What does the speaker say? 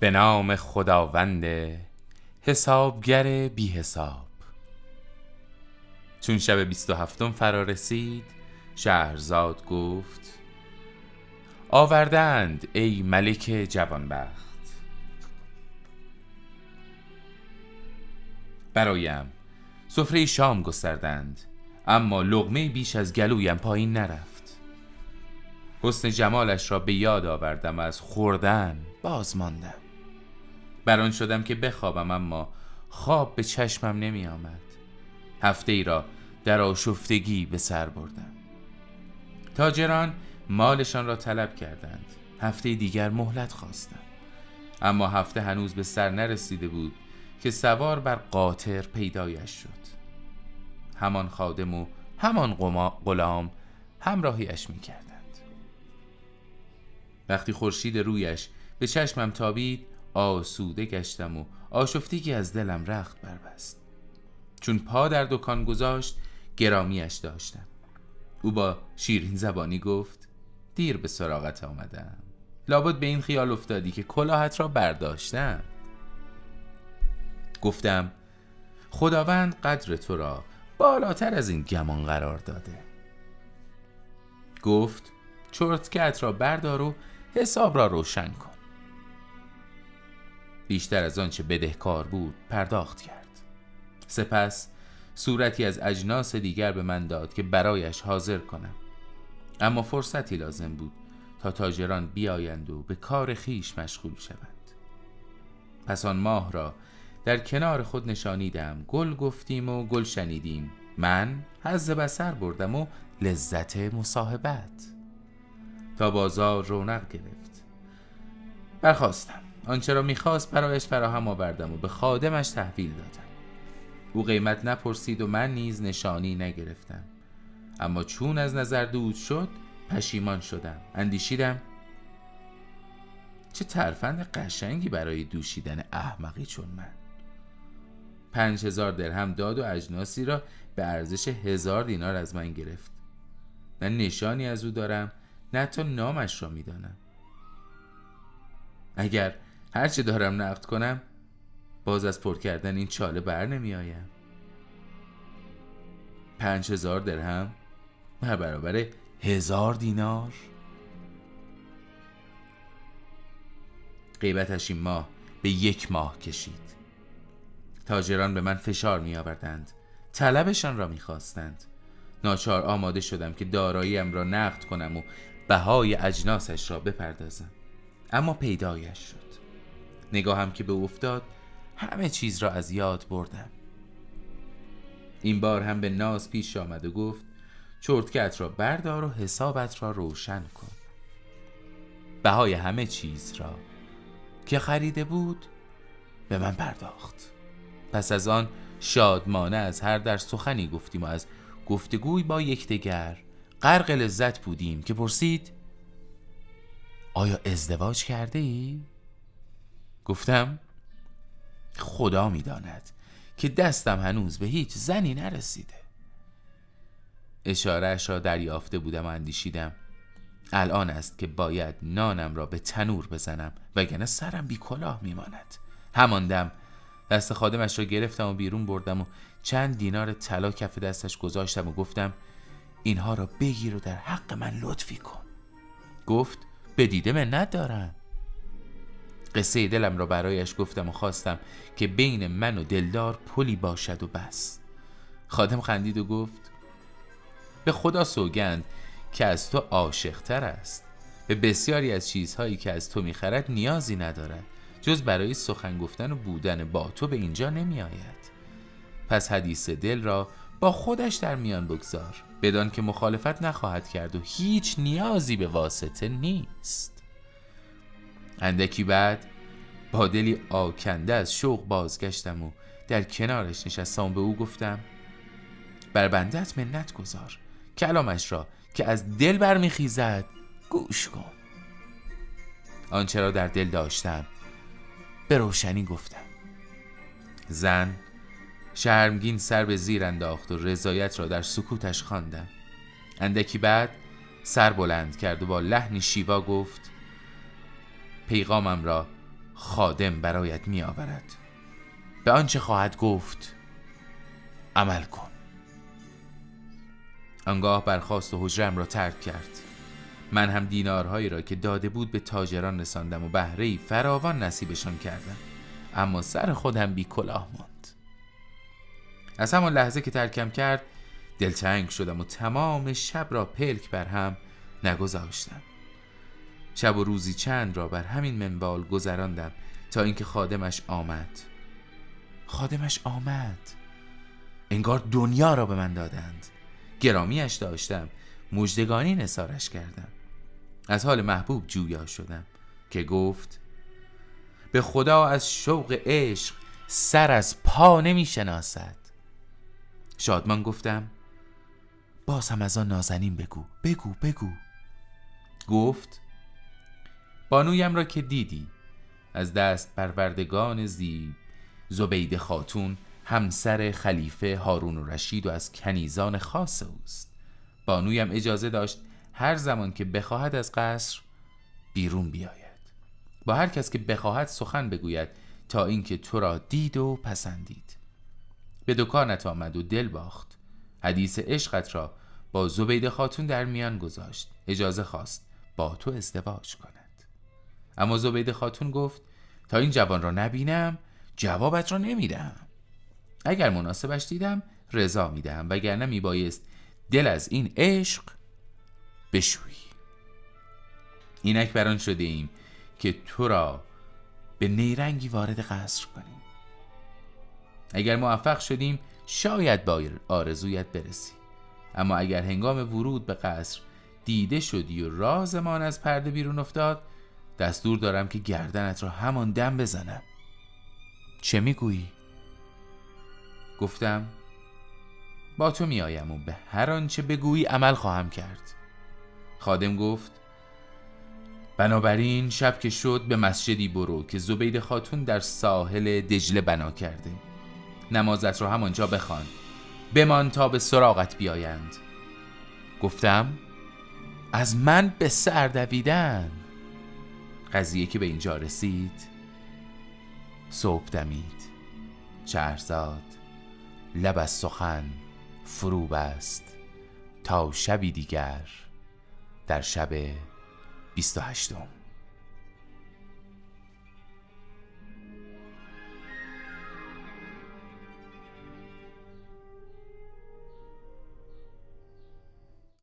به نام خداوند حسابگر بی حساب چون شب بیست و هفتم فرا رسید شهرزاد گفت آوردند ای ملک جوانبخت. برایم سفره شام گستردند اما لغمه بیش از گلویم پایین نرفت. حسن جمالش را به یاد آوردم از خوردن باز ماندم. بران شدم که بخوابم اما خواب به چشمم نمی آمد هفته ای را در آشفتگی به سر بردم. تاجران مالشان را طلب کردند. هفته دیگر مهلت خواستم. اما هفته هنوز به سر نرسیده بود که سوار بر قاطر پیدایش شد. همان خادم و همان غلام همراهیش می کردند وقتی خورشید رویش به چشمم تابید آسوده گشتم و آشفتگی از دلم رخت بربست چون پا در دکان گذاشت گرامیش داشتم. او با شیرین زبانی گفت دیر به سراغت آمدم. لابد به این خیال افتادی که کلاهت را برداشتم. گفتم خداوند قدر تو را بالاتر از این گمان قرار داده. گفت چرتکت را بردار و حساب را روشن کن. بیشتر از آنچه بدهکار بود پرداخت کرد. سپس صورتی از اجناس دیگر به من داد که برایش حاضر کنم. اما فرصتی لازم بود تا تاجران بیایند و به کار خیش مشغول شوند. پس آن ماه را در کنار خود نشانیدم گل گفتیم و گل شنیدیم. من حز بسر بردم و لذت مصاحبت. تا بازار رونق گرفت. برخواستم آنچه را می‌خواست برایش فراهم آوردم و به خادمش تحویل دادم. او قیمت نپرسید و من نیز نشانی نگرفتم. اما چون از نظر دود شد پشیمان شدم. اندیشیدم چه ترفند قشنگی برای دوشیدن احمقی چون من. پنج هزار درهم داد و اجناسی را به ارزش هزار دینار از من گرفت. نه نشانی از او دارم نه تا نامش را می‌دانم. اگر هرچه دارم نقد کنم باز از پر کردن این چاله بر نمی آیم پنج هزار درهم بر برابر هزار دینار. قیبتش این ماه به یک ماه کشید. تاجران به من فشار می آوردند طلبشان را می خواستند ناچار آماده شدم که داراییم را نقد کنم و بهای اجناسش را بپردازم. اما پیدایش شد. نگاهم که به افتاد همه چیز را از یاد بردم. این بار هم به ناز پیش آمد و گفت چرتکت را بردار و حسابت را روشن کن. بهای همه چیز را که خریده بود به من پرداخت. پس از آن شادمانه از هر در سخنی گفتیم و از گفتگوی با یکدیگر غرق لذت بودیم که پرسید آیا ازدواج کرده ای؟ گفتم خدا می‌داند که دستم هنوز به هیچ زنی نرسیده. اشارهش را دریافته بودم و اندیشیدم الان است که باید نانم را به تنور بزنم وگرنه سرم بی کلاه میماند. هماندم دست خادمش را گرفتم و بیرون بردم و چند دینار طلا کف دستش گذاشتم و گفتم اینها را بگیر و در حق من لطفی کن. گفت به دیده منت دارم قصه دلم را برایش گفتم و خواستم که بین من و دلدار پلی باشد و بس. خادم خندید و گفت به خدا سوگند که از تو عاشقتر است. به بسیاری از چیزهایی که از تو می‌خرد نیازی ندارد. جز برای سخن گفتن و بودن با تو به اینجا نمی آید پس حدیث دل را با خودش در میان بگذار. بدان که مخالفت نخواهد کرد و هیچ نیازی به واسطه نیست. اندکی بعد با دلی آکنده از شوق بازگشتم و در کنارش نشستم به او گفتم بر بندت منت گذار کلامش را که از دل برمیخیزد گوش کن. آنچه را در دل داشتم به روشنی گفتم. زن شرمگین سر به زیر انداخت و رضایت را در سکوتش خواندم. اندکی بعد سر بلند کرد و با لحنی شیوا گفت پیغامم را خادم برایت می آورد به آنچه خواهد گفت عمل کن. آنگاه برخواست و حجرم را ترک کرد. من هم دینارهایی را که داده بود به تاجران رساندم و بهره فراوان نصیبشان کردم. اما سر خودم بی کلاه ماند. از همان لحظه که ترکم کرد دلتنگ شدم و تمام شب را پلک بر هم نگذاشتم. شب و روزی چند را بر همین منوال گذراندم تا اینکه خادمش آمد. خادمش آمد. انگار دنیا را به من دادند. گرامیش داشتم. مجدگانی نسارش کردم. از حال محبوب جویا شدم که گفت به خدا از شوق عشق سر از پا نمی شناسد شادمان گفتم باز هم از آن نازنین بگو. بگو بگو. گفت بانویم را که دیدی. از دست پروردگان زیب. زبید خاتون همسر خلیفه هارون و رشید و از کنیزان خاص اوست. بانویم اجازه داشت هر زمان که بخواهد از قصر بیرون بیاید. با هر کس که بخواهد سخن بگوید تا اینکه تو را دید و پسندید. به دکانت آمد و دل باخت. حدیث عشقت را با زبید خاتون در میان گذاشت. اجازه خواست با تو ازدواج کند. اما زبید خاتون گفت تا این جوان را نبینم جوابت را نمیدم. اگر مناسبش دیدم رضا می‌دهم وگرنه میبایست دل از این عشق بشویی. اینک بران شده ایم که تو را به نیرنگی وارد قصر کنیم. اگر موفق شدیم شاید با آرزویت برسی. اما اگر هنگام ورود به قصر دیده شدی و رازمان از پرده بیرون افتاد دستور دارم که گردنت را همان دم بزنم. چه می‌گویی؟ گفتم با تو میآیم و به هر آنچه بگویی عمل خواهم کرد. خادم گفت بنابراین شب که شد به مسجدی برو که زبید خاتون در ساحل دجله بنا کرده. نمازت را همانجا بخوان. بمان تا به سراغت بیایند. گفتم از من به سر دویدن. قضیه که به اینجا رسید. صبح دمید. چهرزاد. لب از سخن فرو بست. تا شبی دیگر. در شب بیست و هشتم.